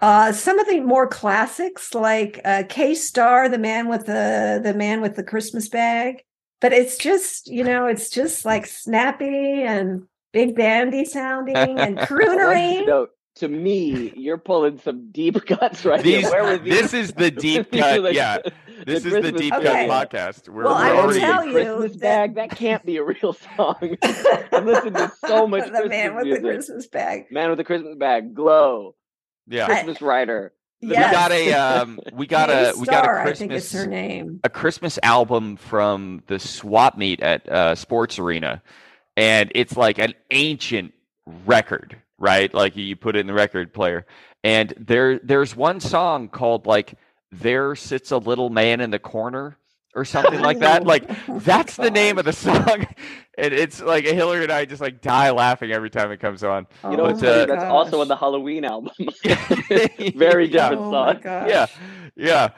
uh some of the more classics like uh Kay Starr, the man with the the man with the Christmas bag. But it's just, you know, it's just like snappy and big bandy sounding and croonery. No, to me, you're pulling some deep cuts right These, here. Where were these? this is the deep cut. the- yeah, this is the deep Okay. cut podcast. We're, Well, we're I will already tell you Christmas that- bag. That can't be a real song. I've listened to so much the Christmas man with music. the Christmas bag. Man with the Christmas bag, glow, yeah. Christmas writer. We got a um, we got a we got a Kay Starr, I think it's Christmas her name. a Christmas album from the swap meet at uh, Sports Arena, and it's like an ancient record, right? Like you put it in the record player, and there there's one song called like "There Sits a Little Man in the Corner" or something like that. Like that's the name of the song, and it's like Hillary and I just like die laughing every time it comes on. You know But, uh, That's also on the Halloween album. Very Yeah. different Oh song. yeah yeah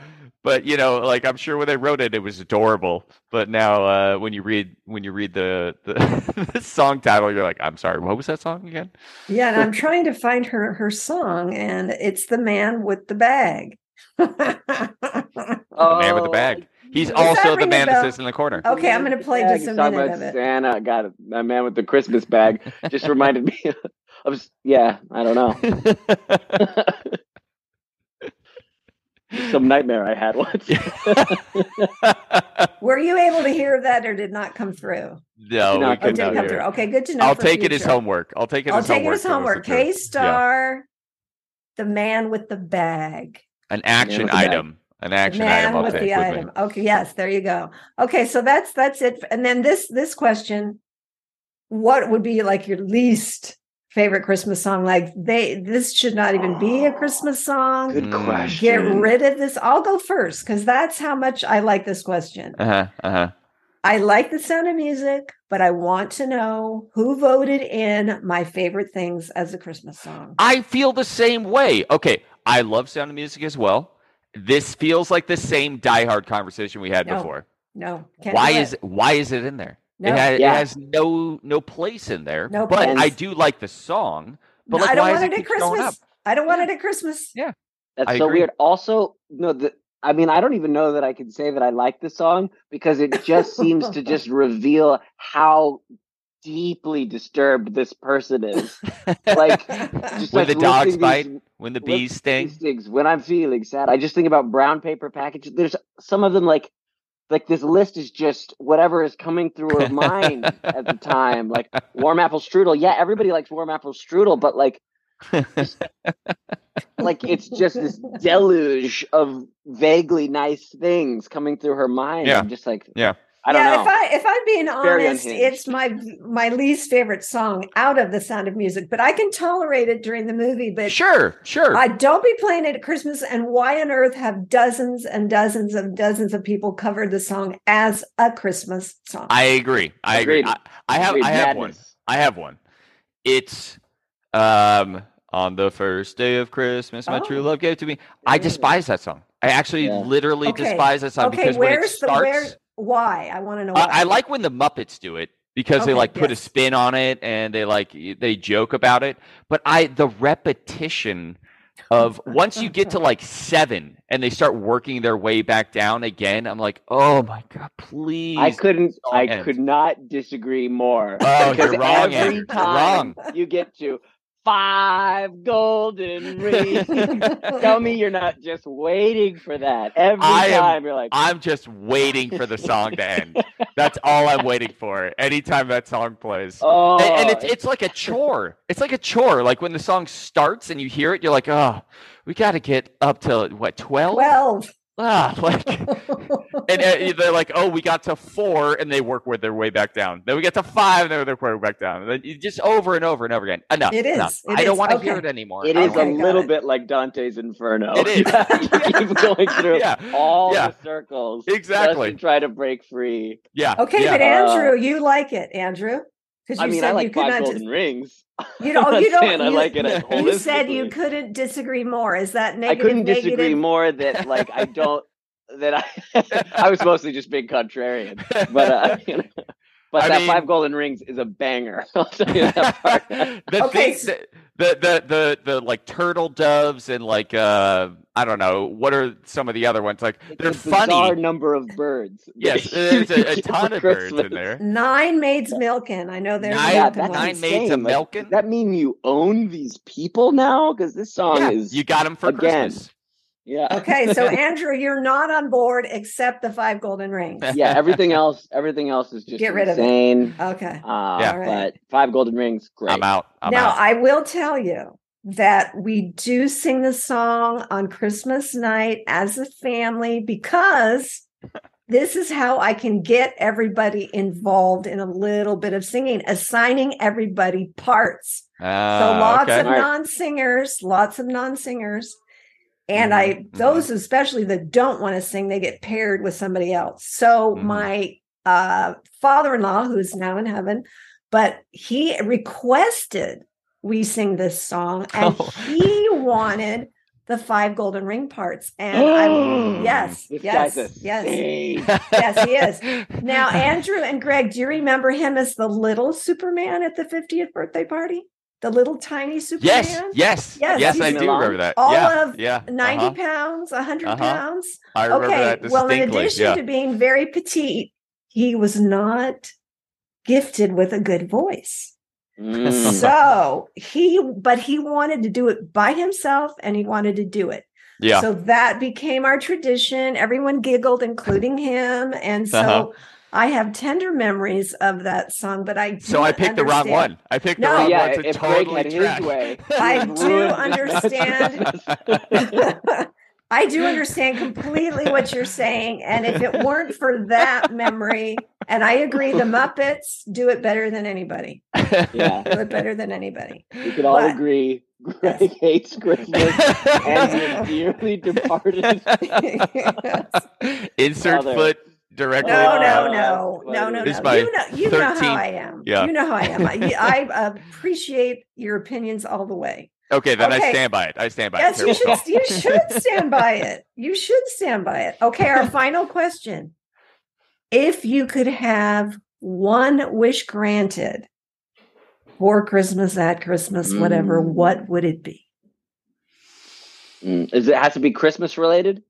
but you know like i'm sure when they wrote it it was adorable but now uh when you read when you read the the, the song title you're like i'm sorry what was that song again Yeah, and I'm trying to find her her song, and it's the man with the bag. okay, the man with the bag he's Does also the man that sits in the corner Okay, I'm going to play just a he's minute about of it. Santa got it. That man with the Christmas bag just reminded me of. Yeah, I don't know. some nightmare I had once. Were you able to hear that or did not come through? no, we No, could didn't come hear. through. Okay, good to know. I'll for take it as homework. I'll take it I'll as take homework. it as so it's the homework. truth. K Yeah. Star, the man with the bag. An action with the bag. item. An The action man item. I'll with take the with item. Okay, yes, there you go. Okay, so that's that's it. And then this this question: What would be like your least favorite Christmas song? Like they this should not even be a Christmas song. Good Mm. question. Get rid of this. I'll go first because that's how much I like this question. Uh huh. Uh huh. I like the sound of music, but I want to know who voted in my favorite things as a Christmas song. I feel the same way. Okay, I love Sound of Music as well. This feels like the same diehard conversation we had No, before. No, can't Why do is why is it in there? No. It, has, Yeah. it has no no place in there. No but place. I do like the song. But No, like, I don't why want it it at keep showing up? Christmas. I don't want it at Christmas. Yeah, that's I so agree. weird. Also, no, the I mean, I don't even know that I can say that I like the song because it just seems to just reveal how deeply disturbed this person is. Like, Just when like the dogs bite, these- when the bees sting. things when I'm feeling sad. I just think about brown paper packages. There's some of them like like this list is just whatever is coming through her mind at the time. Like warm apple strudel. Yeah, everybody likes warm apple strudel, but like like it's just this deluge of vaguely nice things coming through her mind. Yeah. I'm just like Yeah. I don't yeah, know. if I if I'm being Very honest, unhinged. it's my my least favorite song out of the Sound of Music, but I can tolerate it during the movie. But Sure, sure. I don't be playing it at Christmas. And why on earth have dozens and dozens and dozens of people covered the song as a Christmas song? I agree. I agree. I, I have Agreed. I have one. I have one. It's um on the first day of Christmas, my true Oh. love gave to me. I despise that song. I actually Yeah. literally Okay. despise that song okay, because when it where's the starts, where? Why? I want to know. I, Why. I like when the Muppets do it because they Okay, like put a spin on it and they like they joke about it. But I the repetition of once you get to like seven and they start working their way back down again, I'm like, oh my god, please. I couldn't I ends. could not disagree more. Oh, because you're wrong, every Andrew. You're time wrong. you get to five golden rings. Tell me you're not just waiting for that. Every I am- time you're like, I'm just waiting for the song to end. That's all I'm waiting for. Anytime that song plays. oh, and, and it's oh. it's like a chore. It's like a chore. Like when the song starts and you hear it, you're like, oh, we got to get up to what twelve? Twelve. Ah, like, and uh, they're like, oh, we got to four, and they work with their way back down. Then we get to five, and they're their way back down. And then just over and over and over again. Enough. It is, enough. it I don't want to hear it anymore. it I is don't Okay, a little it. bit like Dante's Inferno. It is. you keep going through Yeah. all Yeah. the circles Exactly. just to try to break free. Yeah. okay, yeah. but Andrew, you like it, Andrew? Because I you mean, said I like you could five not. golden dis- rings. you don't. You don't. saying I you, like it you said you couldn't disagree more. Is that negative? I couldn't disagree more that like I don't that I I was mostly just being contrarian, but uh, you know, but I that mean- five golden rings is a banger. I'll tell you that part. the Okay, things that, the, the the the like turtle doves and like uh I don't know what are some of the other ones like they're It's a bizarre funny. number of birds. Yes, you there's a, a ton for of birds in there. Nine maids milking. I know there's Nine- Yeah, milking that's ones. nine maids a insane. Like, milking? That mean you own these people now? Because this song Yeah, is you got them for again. Christmas. Yeah. Okay, so Andrew, you're not on board except the five golden rings. Yeah, everything else, everything else is just Get rid of it. insane. Okay. Uh, Yeah. All right. but five golden rings, great. I'm out. I'm now out. I will tell you that we do sing the song on Christmas night as a family because this is how I can get everybody involved in a little bit of singing, assigning everybody parts. So Ah, lots okay. of All right. non-singers, lots of non-singers. And I Mhm, those especially that don't want to sing, they get paired with somebody else. So Mhm. my uh father-in-law, who's now in heaven, but he requested we sing this song and Oh. he wanted the five golden ring parts. And I yes, yes, yes. Yes, he is. Now, Andrew and Greg, do you remember him as the little Superman at the 50th birthday party? The little tiny Superman? yes, yes, Yes, yes, I do remember that. All yeah, of yeah, 90 uh-huh. pounds, 100 Uh-huh. pounds. I remember Okay. that Well, in addition yeah. to being very petite, he was not gifted with a good voice. Mm. So he, but he wanted to do it by himself and he wanted to do it. Yeah. So that became our tradition. Everyone giggled, including him. And so Uh-huh. I have tender memories of that song, but I So I do picked the wrong one. I picked No. the wrong yeah, one to totally Greg track. his way, I do understand. I do understand completely what you're saying. And if it weren't for that memory, and I agree, the Muppets do it better than anybody. yeah, Do it better than anybody. we could all But- agree. Greg hates Christmas and his dearly departed. Insert Father. foot directly. No, no, that. no, no, no, This no. You know, you know how I am. yeah. You know how I am. I, I appreciate your opinions all the way. Okay, then I stand by it. I stand by Yes, it. you should. You should stand by it. You should stand by it. Okay, our final question: If you could have one wish granted for Christmas, at Christmas, whatever, Mm. what would it be? Mm, Is it has to be Christmas related?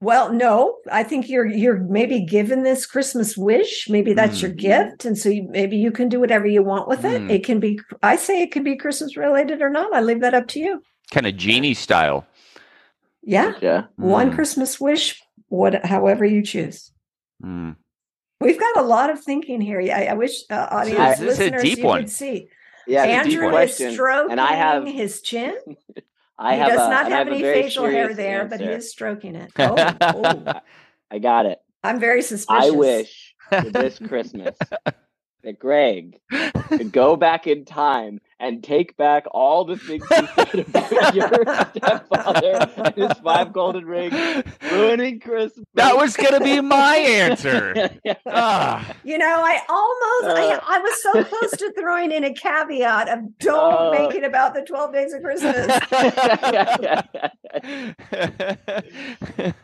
Well, no, I think you're you're maybe given this Christmas wish. Maybe that's your Mm. gift, and so you, maybe you can do whatever you want with it. Mm. It can be. I say it can be Christmas related or not. I leave that up to you. kind of genie style. Yeah, Yeah. one Mm, Christmas wish, what, however you choose. mm. We've got a lot of thinking here. I, I wish uh, audience This is a listeners deep you one. could see. Yeah. it's a deep Andrew is question. stroking and I have his chin. I he have does a, not I have any facial hair there, but he is stroking it. Oh, oh. I got it. I'm very suspicious. I wish for this Christmas that Greg could go back in time and take back all the things you said about your stepfather and his five golden rings ruining Christmas. That was going to be my answer. Ah, You know, I almost, Uh. I, I was so close to throwing in a caveat of don't Uh. make it about the 12 days of Christmas.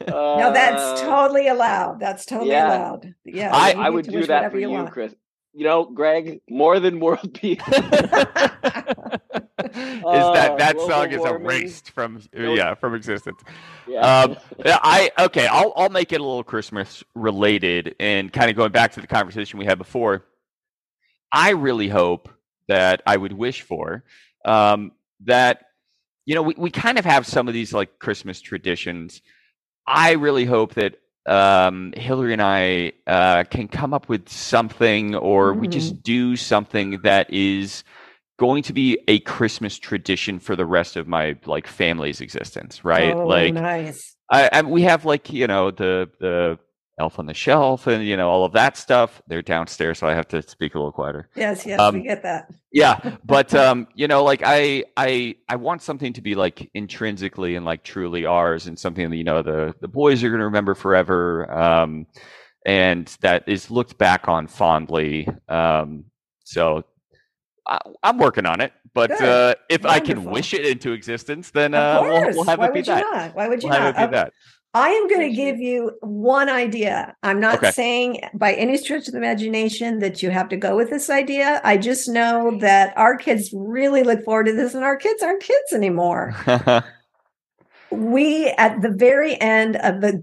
No, that's Uh, totally allowed. That's totally yeah. allowed. Yeah. I- I would do that whatever for you, want. Chris. You know, Greg, more than world peace. is that that global song is warming. erased from yeah from existence Yeah. um i okay i'll i'll make it a little christmas related and kind of going back to the conversation we had before i really hope that i would wish for um that you know we, we kind of have some of these like christmas traditions i really hope that um hillary and i uh can come up with something or we just do something that is going to be a Christmas tradition for the rest of my like family's existence, right? Oh, like nice. I, I we have like you know the the elf on the shelf and you know all of that stuff. They're downstairs, so I have to speak a little quieter. Yes, yes, um, we get that. Yeah, but um, you know, like I I I want something to be like intrinsically and like truly ours, and something that you know the the boys are going to remember forever, um, and that is looked back on fondly. Um, so I, I'm working on it, but uh, if I can wish it into existence, then uh, we'll, we'll have Why it be would you that. not? Why would you We'll have not? it be that. I am going to give you one idea. I'm not Okay. saying by any stretch of the imagination that you have to go with this idea. I just know that our kids really look forward to this, and our kids aren't kids anymore. we, at the very end of the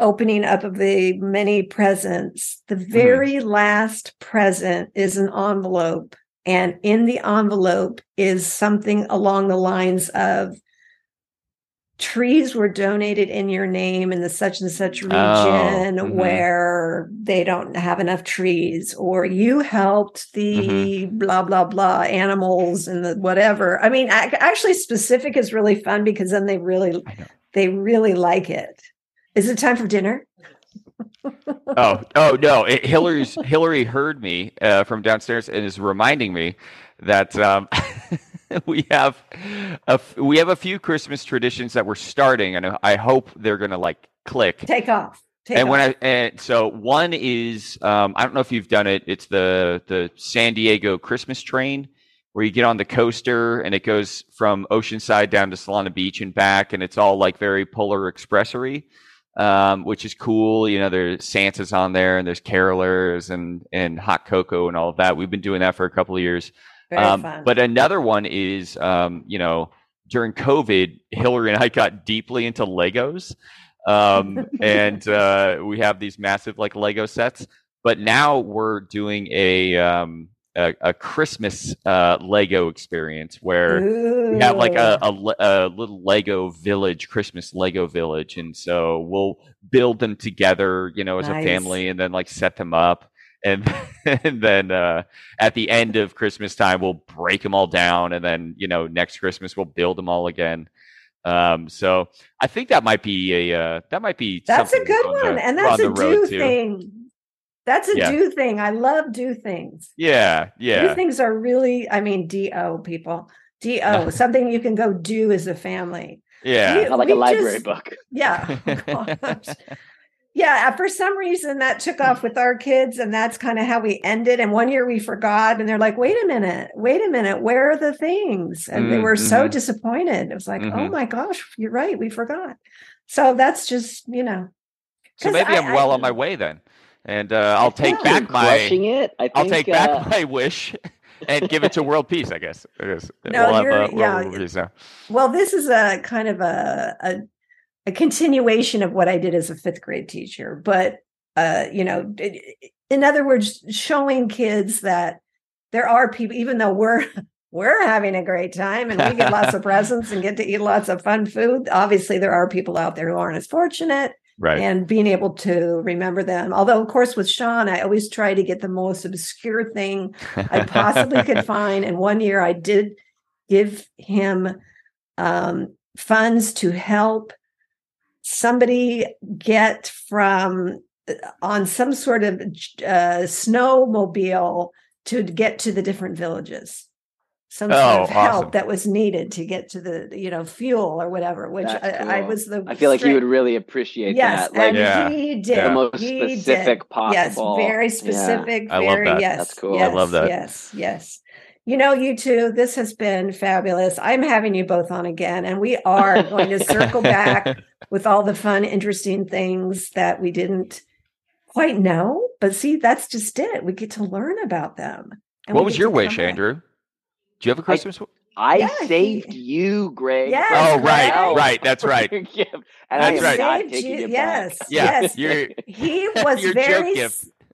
opening up of the many presents, the Mm-hmm. very last present is an envelope. And in the envelope is something along the lines of trees were donated in your name in the such and such region mhm. where they don't have enough trees or you helped the Mm-hmm. blah blah blah animals and the whatever i mean actually specific is really fun because then they really they really like it is it time for dinner oh, oh no! It, Hillary's Hillary heard me uh, from downstairs and is reminding me that um, we have a f- we have a few Christmas traditions that we're starting, and I hope they're going to like click. take off take and when off. I and so one is um, I don't know if you've done it. It's the the San Diego Christmas train where you get on the coaster and it goes from Oceanside down to Solana Beach and back, and it's all like very Polar Expressory, um, which is cool. You know, there's Santa's on there, and there's carolers and and hot cocoa and all of that. We've been doing that for a couple of years. Um, But another one is, um, you know, during COVID, Hillary and I got deeply into Legos. Um, and uh, we have these massive like Lego sets. But now we're doing a um, a, a Christmas uh, Lego experience where we have like a, a, a, little Lego village, Christmas Lego village, and so we'll build them together, you know, as nice. a family, and then like set them up, and and then uh, at the end of Christmas time, we'll break them all down, and then you know next Christmas we'll build them all again. Um, so I think that might be a uh, that might be that's a good one, the, and that's a do thing. That's a yeah. do thing. I love do things. Yeah, yeah. Do things are really, I mean, do people. Do something you can go do as a family. Yeah, we, like a library just, book. Yeah. Oh, yeah, uh, for some reason that took off with our kids, and that's kind of how we ended. And one year we forgot, and they're like, "Wait a minute, wait a minute, where are the things?" And mm-hmm. they were so mm-hmm. disappointed. It was like, oh mm-hmm. "Oh my gosh, you're right, we forgot." So that's just you know. So maybe I, am well I, on my way then, and uh, I'll take back my crushing it. I will take back uh, my wish. and give it to world peace, I guess. I. No, we'll you're, have, yeah. Well, this is a kind of a, a a continuation of what I did as a fifth grade teacher, but uh, you know, in other words, showing kids that there are people, even though we're we're having a great time and we get lots of presents and get to eat lots of fun food. Obviously, there are people out there who aren't as fortunate. Right. And being able to remember them. Although, of course, with Sean, I always try to get the most obscure thing I possibly could find. And one year I did give him um, funds to help somebody get from uh, on some sort of uh, snowmobile to get to the different villages some sort oh, of help awesome. that was needed to get to the you know fuel or whatever which I, cool. I, was the i feel like you would really appreciate yes, that like and yeah. he did the most he specific did. possible yes very specific yeah. very I love that. yes that's cool yes, i love that yes yes you know, you two, this has been fabulous. I'm having you both on again, and we are going to circle back with all the fun, interesting things that we didn't quite know. But see, that's just it. We get to learn about them. What was your wish, Andrew? Do you have a Christmas? I, I yeah, saved he, you, Greg. Yes, oh, right, right. That's right. and that's right. Not you, it yes, yes. You're, he was very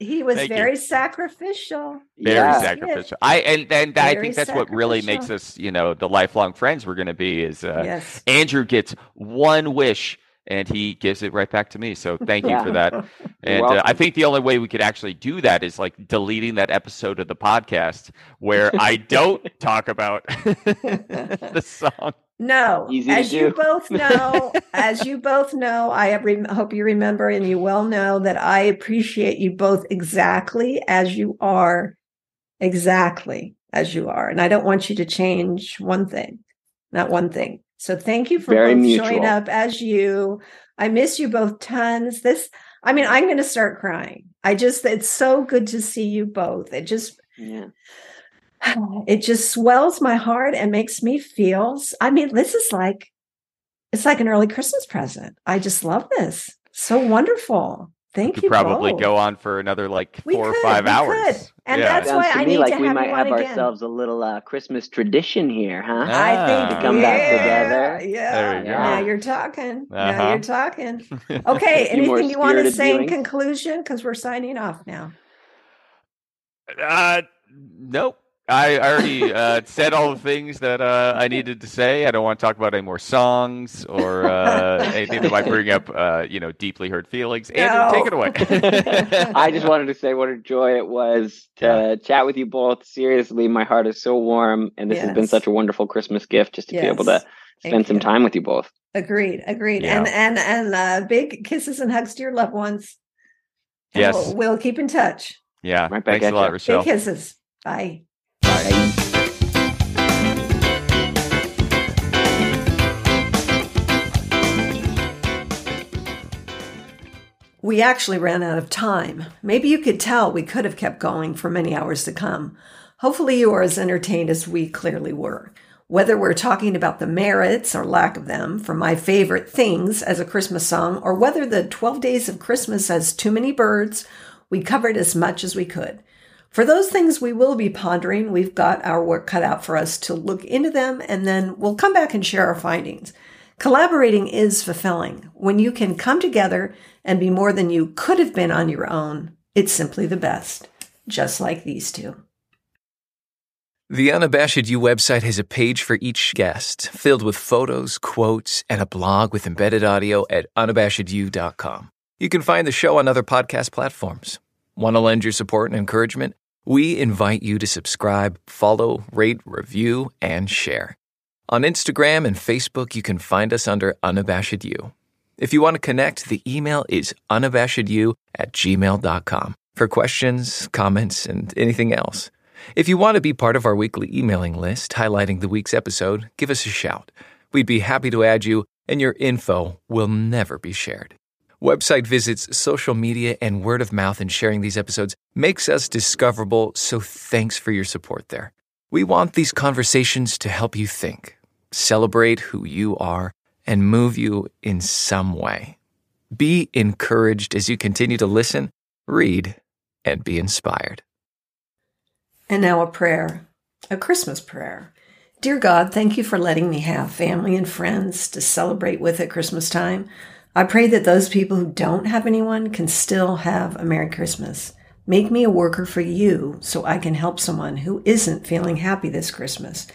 he was Thank very you. sacrificial. Very Yeah. sacrificial. I and and I think that's what really makes us, you know, the lifelong friends we're going to be. Is uh, yes. Andrew gets one wish and he gives it right back to me. So thank you Yeah. for that. And uh, I think the only way we could actually do that is like deleting that episode of the podcast where I don't talk about the song. No, Easy as you both know, as you both know, I rem- hope you remember and you well know that I appreciate you both exactly as you are, exactly as you are, and I don't want you to change one thing, not one thing. So thank you for showing up as you. I miss you both tons. This, I mean, I'm going to start crying. I just, it's so good to see you both. It just Yeah. it just swells my heart and makes me feel i mean this is like it's like an early christmas present i just love this so wonderful thank Could you probably both. go on for another like We four or five hours. could. And yeah. that's Sounds why to I me need like to we have might you on have again. ourselves a little uh, Christmas tradition here, huh? i Ah. think To come back yeah, together. yeah There we go. now you're talking now Uh-huh. you're talking okay A few more anything you want to spirited say in conclusion because we're signing off now Uh, nope. I already uh, said all the things that uh, I needed to say. I don't want to talk about any more songs or uh, anything that might bring up, uh, you know, deeply hurt feelings. Andrew, take it away. I just wanted to say what a joy it was to chat with you both. Seriously, my heart is so warm, and this has been such a wonderful Christmas gift just to be able to Yes. spend Thank some you. time with you both. agreed agreed Yeah. and and and uh big kisses and hugs to your loved ones And Yes. we'll, we'll keep in touch yeah. Right back Thanks a lot, ya. Rochelle. Big kisses. Bye. Bye. We actually ran out of time. Maybe you could tell we could have kept going for many hours to come. Hopefully, you are as entertained as we clearly were. Whether we're talking about the merits or lack of them for my favorite things as a Christmas song, or whether the 12 Days of Christmas has too many birds, we covered as much as we could. For those things we will be pondering, we've got our work cut out for us to look into them and then we'll come back and share our findings. Collaborating is fulfilling. When you can come together and be more than you could have been on your own, it's simply the best, just like these two. The Unabashed You website has a page for each guest, filled with photos, quotes, and a blog with embedded audio at unabashedyou.com. You can find the show on other podcast platforms. Want to lend your support and encouragement? We invite you to subscribe, follow, rate, review, and share. On Instagram and Facebook, you can find us under Unabashed You. If you want to connect, the email is unabashedyou at gmail.com for questions, comments, and anything else. If you want to be part of our weekly emailing list highlighting the week's episode, give us a shout. We'd be happy to add you, and your info will never be shared. Website visits, social media, and word of mouth in sharing these episodes makes us discoverable, so thanks for your support there. We want these conversations to help you think, celebrate who you are, and move you in some way. Be encouraged as you continue to listen, read, and be inspired. And now a prayer, a Christmas prayer. Dear God, thank you for letting me have family and friends to celebrate with at Christmas time. I pray that those people who don't have anyone can still have a Merry Christmas. Make me a worker for you so I can help someone who isn't feeling happy this Christmas.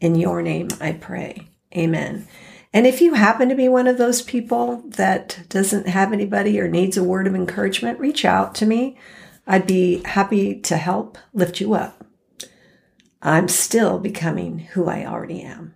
In your name I pray. Amen. And if you happen to be one of those people that doesn't have anybody or needs a word of encouragement, reach out to me. I'd be happy to help lift you up. I'm still becoming who I already am.